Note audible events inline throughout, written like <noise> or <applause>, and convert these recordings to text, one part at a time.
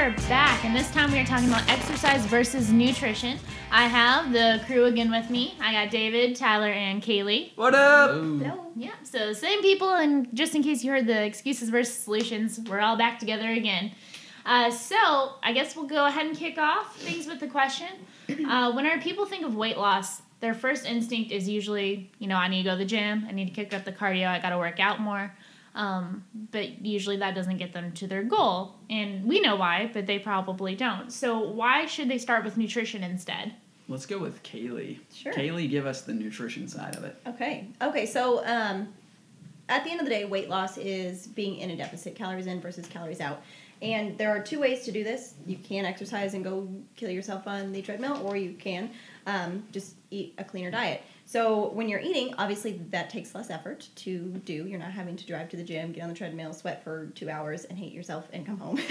are back, and this time we are talking about exercise versus nutrition. I have the crew again with me. I got David, Tyler, and Kaylee. What up? Hello. Yeah, so same people, and just in case you heard the excuses versus solutions, we're all back together again. Uh, so I guess we'll go ahead and kick off things with the question. Uh, whenever people think of weight loss, their first instinct is usually, you know, I need to go to the gym, I need to kick up the cardio, I got to work out more. Um, but usually that doesn't get them to their goal. And we know why, but they probably don't. So why should they start with nutrition instead? Let's go with Kaylee. Sure. Kaylee, give us the nutrition side of it. Okay. Okay. So, um, at the end of the day, weight loss is being in a deficit, calories in versus calories out. And there are two ways to do this. You can exercise and go kill yourself on the treadmill, or you can um, just eat a cleaner diet. So when you're eating, obviously that takes less effort to do. You're not having to drive to the gym, get on the treadmill, sweat for two hours, and hate yourself and come home. <laughs>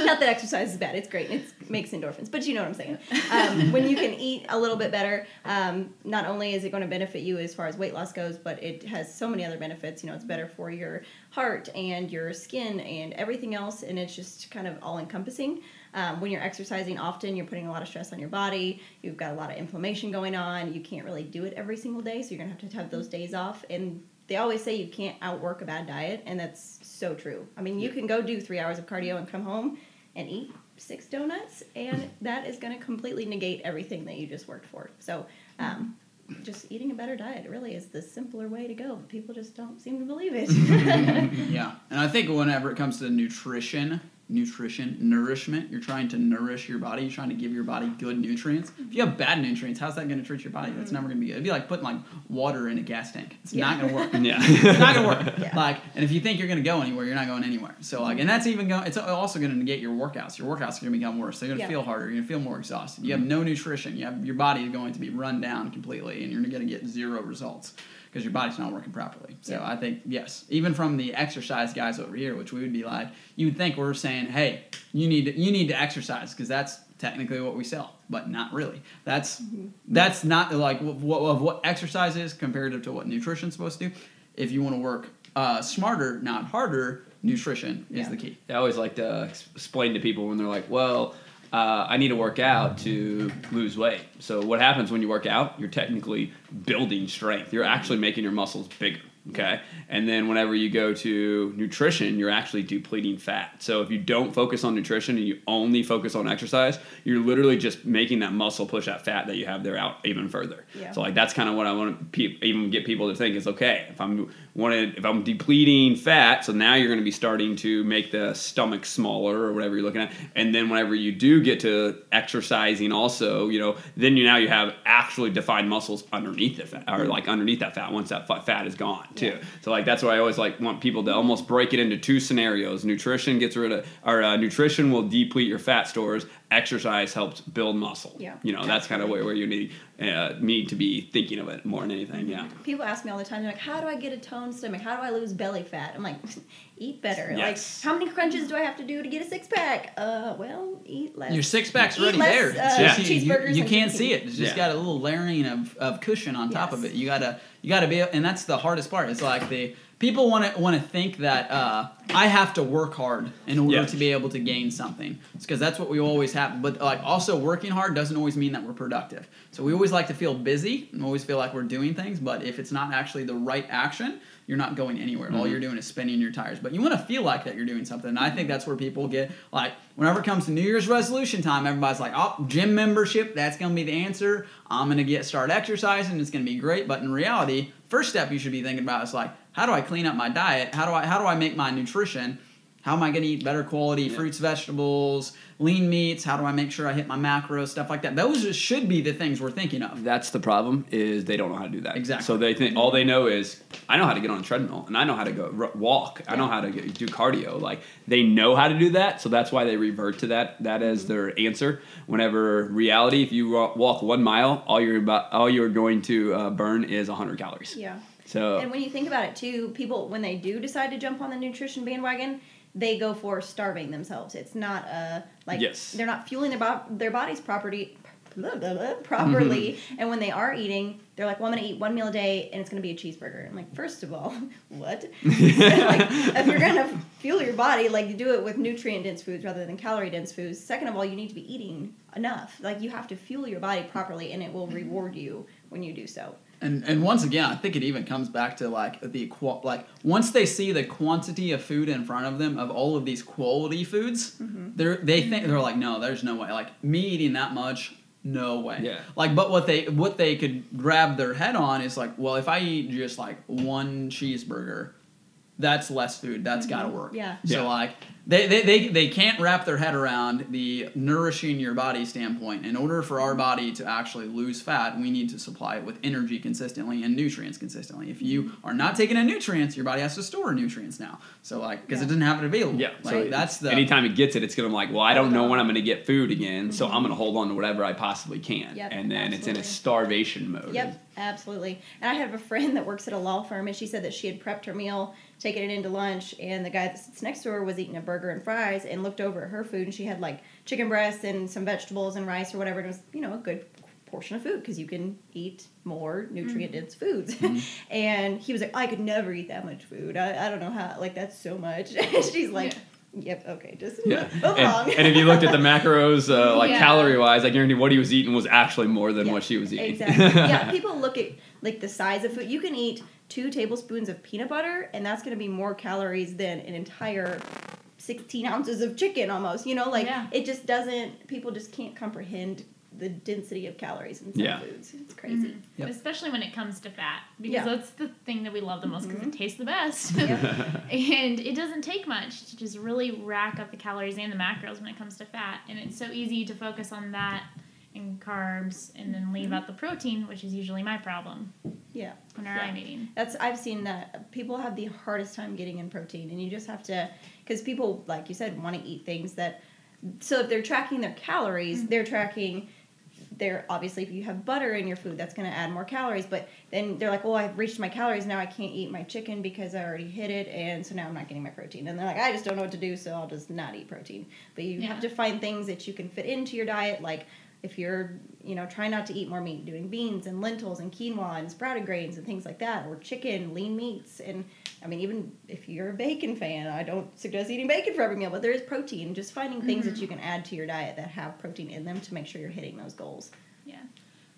not that exercise is bad; it's great. It makes endorphins, but you know what I'm saying. Um, <laughs> when you can eat a little bit better, um, not only is it going to benefit you as far as weight loss goes, but it has so many other benefits. You know, it's better for your heart and your skin and everything else, and it's just kind of all encompassing. Um, when you're exercising often, you're putting a lot of stress on your body. You've got a lot of inflammation going on. You can't really do it every single day, so you're gonna have to have those days off. And they always say you can't outwork a bad diet, and that's so true. I mean, you can go do three hours of cardio and come home and eat six donuts, and <laughs> that is gonna completely negate everything that you just worked for. So. Um, just eating a better diet really is the simpler way to go, but people just don't seem to believe it. <laughs> <laughs> yeah. And I think whenever it comes to nutrition, nutrition, nourishment, you're trying to nourish your body, you're trying to give your body good nutrients. If you have mm-hmm. bad nutrients, how's that going to treat your body? That's mm-hmm. never going to be good. It'd be like putting like water in a gas tank. It's Yeah. not going to work. <laughs> Yeah. it's not gonna work. <laughs> Yeah. Like, and if you think you're gonna go anywhere, you're not going anywhere. So like, and mm-hmm. that's even going. It's also gonna negate your workouts. Your workouts are gonna become worse. They're gonna Yeah. feel harder. You're gonna feel more exhausted. You have no nutrition. You have your body is going to be run down completely, and you're gonna get zero results because your body's not working properly. So Yeah. I think yes, even from the exercise guys over here, which we would be like, you would think we're saying, hey, you need to, you need to exercise because that's technically what we sell, but not really. That's that's not like what, of what exercise is comparative to what nutrition's supposed to do. If you want to work uh, smarter, not harder, nutrition is Yeah. the key. I always like to explain to people when they're like, well, uh, I need to work out to lose weight. So what happens when you work out? You're technically building strength. You're actually making your muscles bigger. Okay. And then whenever you go to nutrition, you're actually depleting fat. So if you don't focus on nutrition and you only focus on exercise, you're literally just making that muscle push that fat that you have there out even further. Yeah. So like that's kind of what I want to pe- even get people to think is okay. If I'm wanted, if I'm depleting fat, so now you're going to be starting to make the stomach smaller or whatever you're looking at, and then whenever you do get to exercising, also, you know, then you now you have actually defined muscles underneath the fat or like underneath that fat once that fat is gone too. Yeah. So like that's why I always like want people to almost break it into two scenarios. Nutrition gets rid of or uh, nutrition will deplete your fat stores. Exercise helps build muscle. Yeah, You know, that's kind of where, where you need uh, need to be thinking of it more than anything. Yeah. People ask me all the time, they're like, how do I get a toned stomach? How do I lose belly fat? I'm like, <laughs> eat better. Yes. Like, how many crunches do I have to do to get a six pack? Uh, well, eat less. Your six pack's Eat already less, there. uh, It's just you, you, and can't see it. It's just Yeah. got a little layering of, of cushion on top of it. You gotta you gotta be, and that's the hardest part. It's like the people want to want to think that uh, I have to work hard in order Yeah. to be able to gain something. It's because that's what we always have. But like also working hard doesn't always mean that we're productive. So we always like to feel busy and always feel like we're doing things. But if it's not actually the right action, you're not going anywhere. All Mhm. you're doing is spinning your tires. But you want to feel like that you're doing something. And I think that's where people get like whenever it comes to New Year's resolution time, everybody's like, "Oh, gym membership, that's going to be the answer. I'm going to get start exercising. It's going to be great." But in reality, first step you should be thinking about is like, how do I clean up my diet? How do I how do I make my nutrition? How am I going to eat better quality Yeah. fruits, vegetables, lean meats? How do I make sure I hit my macros, stuff like that? Those just should be the things we're thinking of. That's the problem is they don't know how to do that. Exactly. So they think all they know is I know how to get on a treadmill and I know how to go r- walk. I know how to get, do cardio. Like they know how to do that, so that's why they revert to that that as their answer. Whenever reality, if you walk one mile, all you're about all you're going to uh, burn is 100 calories. Yeah. So And when you think about it too, people when they do decide to jump on the nutrition bandwagon, they go for starving themselves. It's not uh like Yes. they're not fueling their bo- their body's property blah, blah, blah, properly. And when they are eating, they're like, "Well, I'm going to eat one meal a day, and it's going to be a cheeseburger." I'm like, first of all, <laughs> what? <laughs> like, if you're going to fuel your body, like you do it with nutrient dense foods rather than calorie dense foods. Second of all, you need to be eating enough. Like you have to fuel your body properly, and it will reward you when you do so. And and once again, I think it even comes back to like the qual like once they see the quantity of food in front of them of all of these quality foods, mm-hmm. they're they think they're like, no, there's no way. Like me eating that much, no way. Yeah. Like, but what they what they could grab their head on is like, well, if I eat just like one cheeseburger, that's less food. That's got to mm-hmm. work. Yeah. So Yeah. like they, they, they, they can't wrap their head around the nourishing your body standpoint. In order for our mm-hmm. body to actually lose fat, we need to supply it with energy consistently and nutrients consistently. If you mm-hmm. are not taking in nutrients, your body has to store nutrients now. So like because it doesn't have it available. Yeah, Like so that's the anytime it gets it, it's gonna be like, well, I don't know when I'm gonna get food again, so Mm-hmm. I'm gonna hold on to whatever I possibly can, Yep, and then it's in a starvation mode. Yep, absolutely. And I have a friend that works at a law firm, and she said that she had prepped her meal, taken it into lunch, and the guy that sits next to her was eating a burger and fries, and looked over at her food, and she had like chicken breasts and some vegetables and rice or whatever. And it was, you know, a good portion of food because you can eat more nutrient dense foods. Mm-hmm. <laughs> and he was like, I could never eat that much food. I, I don't know how, like, that's so much. <laughs> She's like, Yep. Okay. Just Yeah, <laughs> move along. and, and if you looked at the macros, uh, <laughs> like Yeah. calorie wise, I guarantee what he was eating was actually more than Yeah, what she was eating. Exactly. <laughs> yeah, people look at like the size of food. You can eat two tablespoons of peanut butter, and that's going to be more calories than an entire sixteen ounces of chicken, almost. You know, like Yeah. it just doesn't. People just can't comprehend the density of calories in some Yeah. foods. It's crazy. Mm-hmm. Yep. Especially when it comes to fat, because Yeah. that's the thing that we love the most because it mm-hmm. tastes the best. <laughs> Yep. and it doesn't take much to just really rack up the calories and the macros when it comes to fat. And it's so easy to focus on that and carbs and then leave mm-hmm. out the protein, which is usually my problem Yeah. whenever Yeah. I'm eating. That's I've seen that people have the hardest time getting in protein, and you just have to because people, like you said, want to eat things that. So if they're tracking their calories, they're tracking. They're obviously if you have butter in your food, that's going to add more calories. But then they're like, "Well, I've reached my calories now. I can't eat my chicken because I already hit it, and so now I'm not getting my protein." And they're like, "I just don't know what to do, so I'll just not eat protein." But you Yeah. have to find things that you can fit into your diet, like if you're you know trying not to eat more meat doing beans and lentils and quinoa and sprouted grains and things like that or chicken lean meats and i mean even if you're a bacon fan i don't suggest eating bacon for every meal but there is protein just finding things that you can add to your diet that have protein in them to make sure you're hitting those goals Yeah.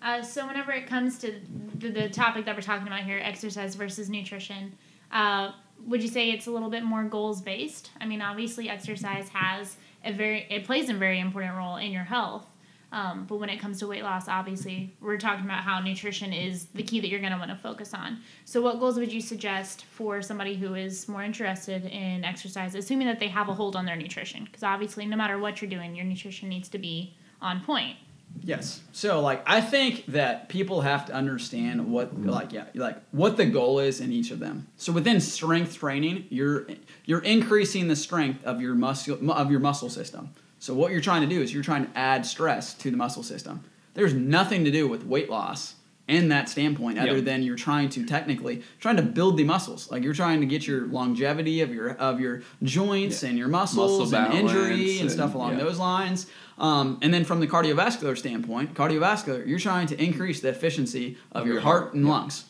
Uh, so whenever it comes to the, the topic that we're talking about here, exercise versus nutrition, uh, would you say it's a little bit more goals based? I mean, obviously, exercise has a very it plays a very important role in your health. Um, but when it comes to weight loss, obviously, we're talking about how nutrition is the key that you're going to want to focus on. So, what goals would you suggest for somebody who is more interested in exercise, assuming that they have a hold on their nutrition? Because obviously, no matter what you're doing, your nutrition needs to be on point. Yes. So like I think that people have to understand what like yeah, like what the goal is in each of them. So within strength training, you're you're increasing the strength of your muscle of your muscle system. So what you're trying to do is you're trying to add stress to the muscle system. There's nothing to do with weight loss in that standpoint other Yep. than you're trying to technically trying to build the muscles. Like you're trying to get your longevity of your of your joints Yeah. and your muscles Muscle and injury balance and stuff along yeah. those lines. Um, and then from the cardiovascular standpoint, cardiovascular, you're trying to increase the efficiency of, Of your, your heart heart, and yeah. lungs.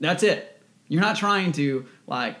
That's it. You're not trying to like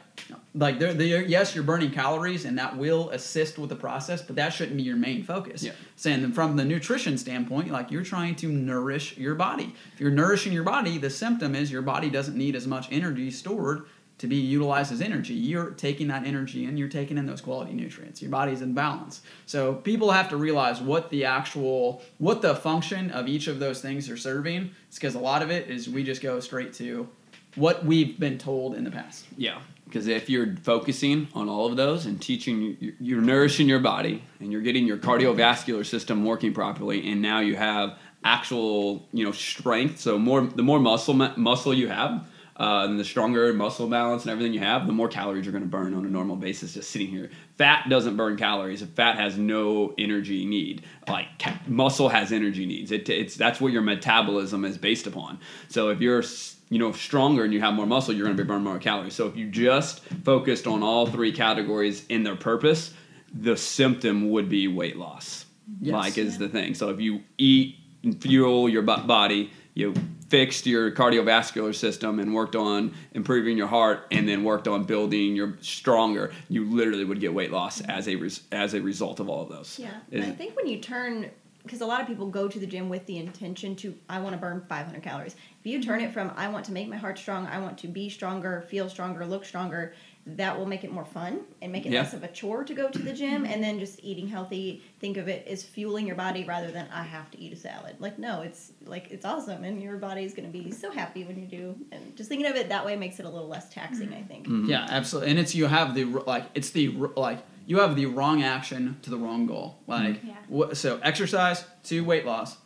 like they're, they're, yes, you're burning calories and that will assist with the process, but that shouldn't be your main focus. Yeah. Saying that from the nutrition standpoint, like you're trying to nourish your body. If you're nourishing your body, the symptom is your body doesn't need as much energy stored to be utilized as energy. You're taking that energy and you're taking in those quality nutrients. Your body's in balance. So people have to realize what the actual what the function of each of those things are serving. It's because a lot of it is we just go straight to what we've been told in the past. Yeah, because if you're focusing on all of those and teaching, you- you're nourishing your body and you're getting your cardiovascular system working properly, and now you have actual, you know, strength. So more, the more muscle muscle you have, uh, and the stronger muscle balance and everything you have, the more calories you're going to burn on a normal basis just sitting here. Fat doesn't burn calories. Fat has no energy need. Like muscle has energy needs. It, it's that's what your metabolism is based upon. So if you're you know stronger and you have more muscle, you're going to be burning more calories. So if you just focused on all three categories in their purpose, the symptom would be weight loss. Yes. Like is the thing. So if you eat and fuel your body. You fixed your cardiovascular system and worked on improving your heart, and then worked on building your stronger. You literally would get weight loss as a res- as a result of all of those. Yeah, I think when you turn, because a lot of people go to the gym with the intention to, I want to burn 500 calories. If you turn it from, I want to make my heart strong, I want to be stronger, feel stronger, look stronger, that will make it more fun and make it Yeah. less of a chore to go to the gym. And then just eating healthy, think of it as fueling your body rather than I have to eat a salad. Like no, it's like it's awesome, and your body's going to be so happy when you do. And just thinking of it that way makes it a little less taxing. I mm-hmm. think. Mm-hmm. Yeah, absolutely. And it's you have the like it's the like you have the wrong action to the wrong goal. Like Yeah. wha- so exercise to weight loss.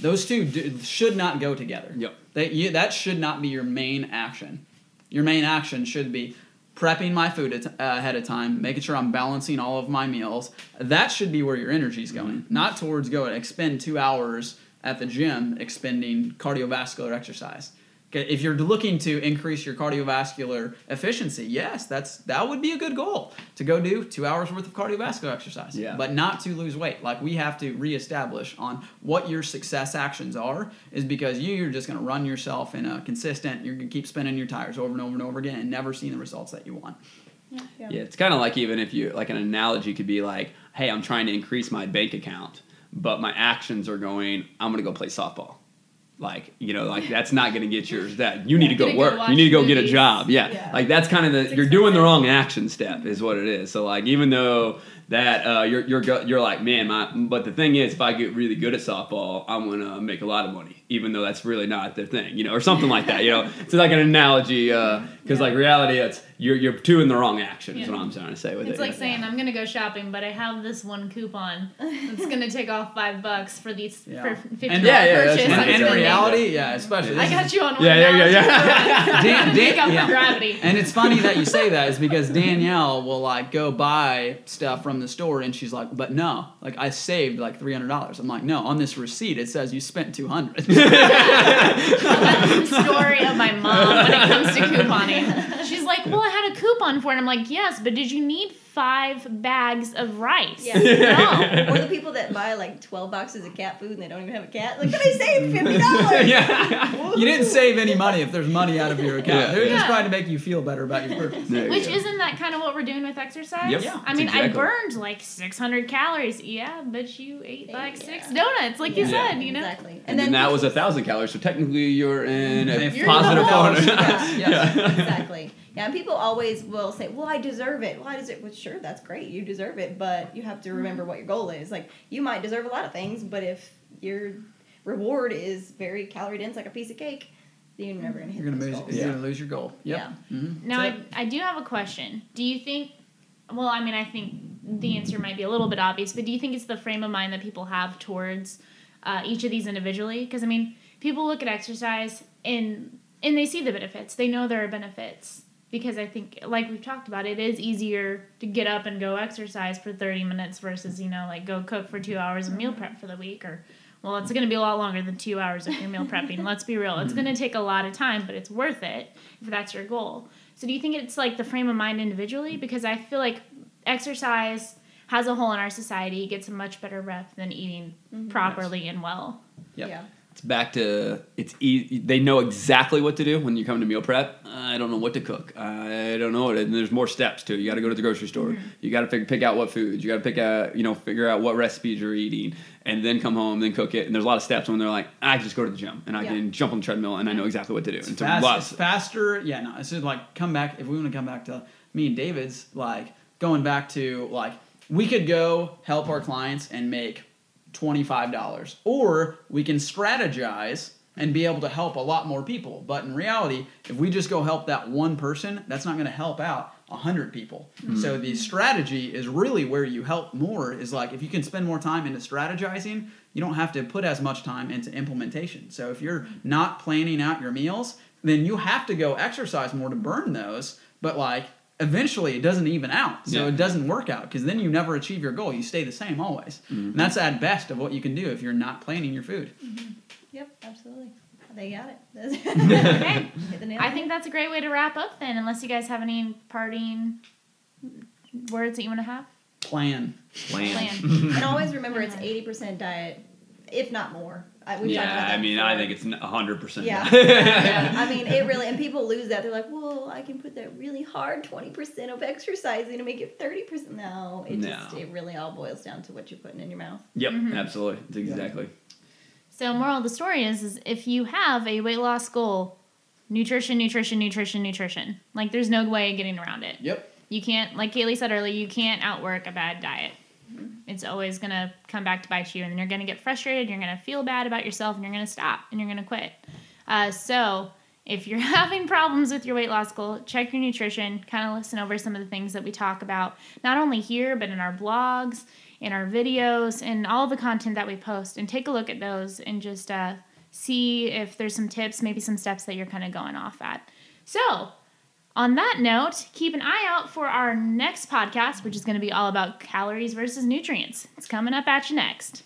Those two do, should not go together. Yep. They, you, that should not be your main action. Your main action should be prepping my food at, uh, ahead of time, making sure I'm balancing all of my meals. That should be where your energy is going, not towards going and expend two hours at the gym expending cardiovascular exercise. Okay, if you're looking to increase your cardiovascular efficiency, yes, that's that would be a good goal to go do two hours worth of cardiovascular exercise. Yeah. But not to lose weight. Like we have to reestablish on what your success actions are, is because you, you're just going to run yourself in a consistent. You're going to keep spinning your tires over and over and over again, and never seeing the results that you want. Yeah. Yeah, it's kind of like even if you like an analogy could be like, hey, I'm trying to increase my bank account, but my actions are going, I'm gonna go play softball. Like you know, like that's not gonna get yours. That you need to go work. you need to go get a job. Yeah. Yeah. like that's kind of the It's you're doing the wrong action step is what it is. So like even though that uh, you're you're you're like man, my but the thing is, if I get really good at softball, I'm gonna make a lot of money, even though that's really not their thing, you know, or something like that. You know, <laughs> it's like an analogy uh, because Yeah. like reality, it's you're you're doing the wrong action. Is what I'm trying to say with It's it. It's like yeah. saying I'm gonna go shopping, but I have this one coupon that's <laughs> gonna take off five bucks for these Yeah. for fifty And- Yeah, yeah, that's purchase. fine. And in reality, yeah, especially. I got you on one. Yeah, yeah, yeah, yeah. <laughs> Dan- Dan- Make up yeah. gravity. And it's funny that you say that is because Danielle will like go buy stuff from the store and she's like, but no, like I saved like three hundred dollars. I'm like, no, on this receipt it says you spent two hundred. That's <laughs> the <laughs> story of my mom when it comes to couponing. She's <laughs> like, "Well, I had a coupon for it." And I'm like, "Yes, but did you need five bags of rice?" Yeah. No. <laughs> or the people that buy like 12 boxes of cat food and they don't even have a cat. Like, but I saved <laughs> $50. yeah. you didn't save any money if there's money out of your account. Yeah. They're just Yeah. trying to make you feel better about your purchase. You Which go. isn't that kind of what we're doing with exercise? Yep. Yeah, I mean, exactly. I burned like 600 calories. Yeah, but you ate like Yeah. six donuts, like you Yeah. said, you know. Exactly. And, then, that was a thousand calories, so technically you're in a You're in positive the four Yes, yes. exactly. Yeah, and people always will say, "Well, I deserve it." Well, I deserve. Well, sure, that's great. You deserve it, but you have to remember what your goal is. Like, you might deserve a lot of things, but if your reward is very calorie dense, like a piece of cake, then you're never gonna hit You're gonna those lose. goals. You're gonna lose your goal. Yep. Yeah. Mm-hmm. Now, I, I do have a question. Do you think, well, I mean, I think the answer might be a little bit obvious, but do you think it's the frame of mind that people have towards uh, each of these individually? Because, I mean, people look at exercise and, and they see the benefits, they know there are benefits. Because I think, like we've talked about, it is easier to get up and go exercise for 30 minutes versus, you know, like go cook for two hours and meal prep for the week or well, it's going to be a lot longer than two hours if you're meal <laughs> prepping. Let's be real. It's going to take a lot of time, but it's worth it if that's your goal. So, do you think it's like the frame of mind individually? Because I feel like exercise has a whole in our society gets a much better rep than eating mm-hmm. properly and well. Yep. Yeah. It's back to it's easy. They know exactly what to do when you come to meal prep. I don't know what to cook. I don't know. And there's more steps too. You got to go to the grocery store. Mm-hmm. You got to pick, pick out what foods. You got to pick out you know figure out what recipes you're eating, and then come home, then cook it. And there's a lot of steps when they're like, I just go to the gym and I Yeah. can jump on the treadmill and I know exactly what to do. It's, It's fast, it's faster. Yeah, no, it's just like come back. If we want to come back to me and David's, like going back to like we could go help our clients and make twenty five dollars, or we can strategize and be able to help a lot more people. But in reality, if we just go help that one person, that's not going to help out a hundred people. Hmm. So the strategy is really where you help more. Is like if you can spend more time into strategizing, you don't have to put as much time into implementation. So if you're not planning out your meals, then you have to go exercise more to burn those. But like eventually it doesn't even out. So Yeah. it doesn't work out because then you never achieve your goal. You stay the same always. Mm-hmm. And that's at best of what you can do if you're not planning your food. Mm-hmm. Yep. Absolutely. They got it. <laughs> <laughs> Okay. Hit the nail I think that's a great way to wrap up then, unless you guys have any parting words that you want to have. Plan. Plan. Plan. <laughs> and always remember it's 80% diet, if not more, I, we've talked about yeah, that I mean, I think it's hundred percent. Yeah. Yeah. I mean, it <laughs> really, and people lose that. They're like, well, I can put that really hard 20% of exercising to make it 30%. No, it just, it really all boils down to what you're putting in your mouth. Yep, Mhm. absolutely. That's exactly. So, moral of the story is, is if you have a weight loss goal, nutrition, nutrition, nutrition, nutrition. Like, there's no way of getting around it. Yep. You can't, like Kaylee said earlier, you can't outwork a bad diet. It's always going to come back to bite you, and you're going to get frustrated, you're going to feel bad about yourself, and you're going to stop, and you're going to quit. Uh, so, if you're <laughs> having problems with your weight loss goal, check your nutrition, kind of listen over some of the things that we talk about, not only here, but in our blogs, in our videos, and all the content that we post, and take a look at those and just uh, see if there's some tips, maybe some steps that you're kind of going off at. So, on that note, keep an eye out for our next podcast, which is going to be all about calories versus nutrients. It's coming up at you next.